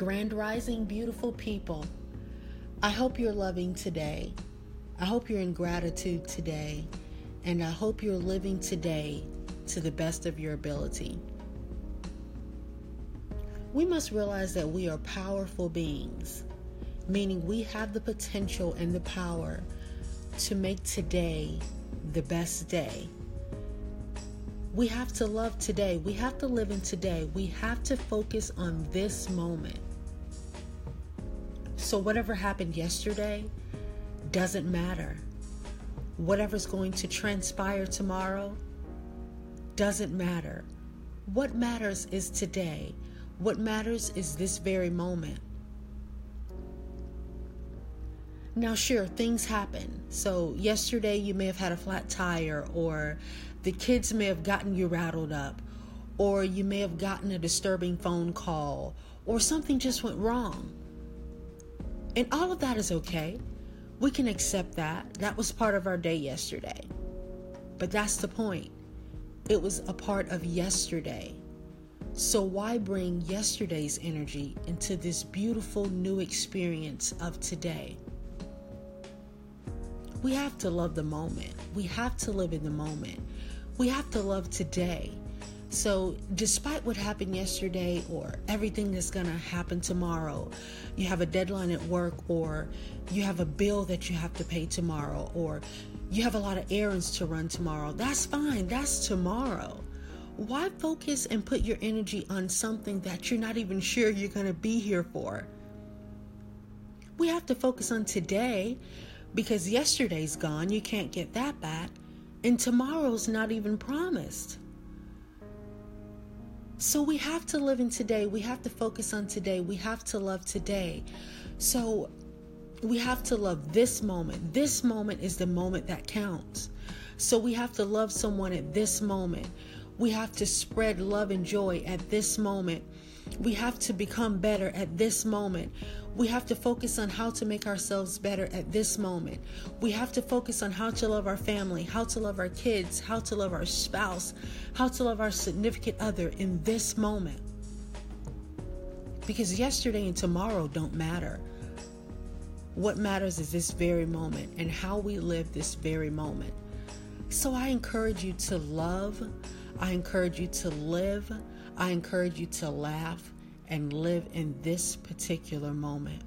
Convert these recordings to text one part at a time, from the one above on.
Grand Rising, beautiful people. I hope you're loving today. I hope you're in gratitude today. And I hope you're living today to the best of your ability. We must realize that we are powerful beings, meaning we have the potential and the power to make today the best day. We have to love today. We have to live in today. We have to focus on this moment. So, whatever happened yesterday doesn't matter. Whatever's going to transpire tomorrow doesn't matter. What matters is today. What matters is this very moment. Now, sure, things happen. So, yesterday you may have had a flat tire, or the kids may have gotten you rattled up, or you may have gotten a disturbing phone call, or something just went wrong. And all of that is okay. We can accept that. That was part of our day yesterday. But that's the point. It was a part of yesterday. So, why bring yesterday's energy into this beautiful new experience of today? We have to love the moment. We have to live in the moment. We have to love today. So, despite what happened yesterday or everything that's going to happen tomorrow, you have a deadline at work or you have a bill that you have to pay tomorrow or you have a lot of errands to run tomorrow. That's fine. That's tomorrow. Why focus and put your energy on something that you're not even sure you're going to be here for? We have to focus on today because yesterday's gone, you can't get that back, and tomorrow's not even promised. So we have to live in today. We have to focus on today. We have to love today. So we have to love this moment. This moment is the moment that counts. So we have to love someone at this moment. We have to spread love and joy at this moment. We have to become better at this moment. We have to focus on how to make ourselves better at this moment. We have to focus on how to love our family, how to love our kids, how to love our spouse, how to love our significant other in this moment. Because yesterday and tomorrow don't matter. What matters is this very moment and how we live this very moment. So I encourage you to love. I encourage you to live. I encourage you to laugh and live in this particular moment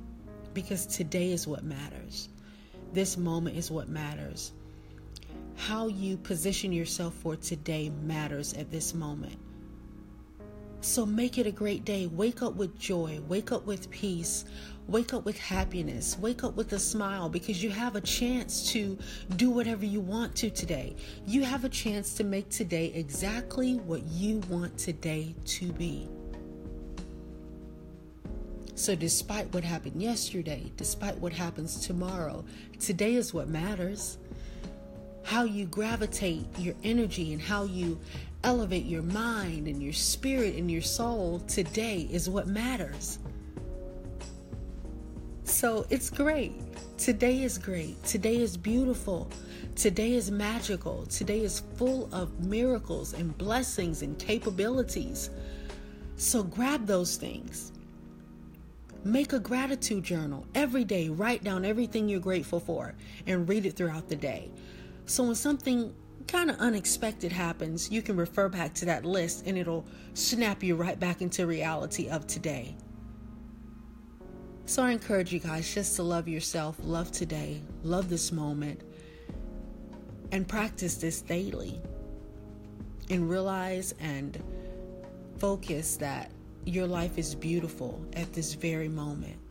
because today is what matters. This moment is what matters. How you position yourself for today matters at this moment. So make it a great day. Wake up with joy. Wake up with peace. Wake up with happiness. Wake up with a smile because you have a chance to do whatever you want to today. You have a chance to make today exactly what you want today to be. So, despite what happened yesterday, despite what happens tomorrow, today is what matters. How you gravitate your energy and how you elevate your mind and your spirit and your soul today is what matters. So it's great. Today is great. Today is beautiful. Today is magical. Today is full of miracles and blessings and capabilities. So grab those things. Make a gratitude journal every day. Write down everything you're grateful for and read it throughout the day. So when something kind of unexpected happens, you can refer back to that list and it'll snap you right back into reality of today. So I encourage you guys just to love yourself, love today, love this moment, and practice this daily. And realize and focus that your life is beautiful at this very moment.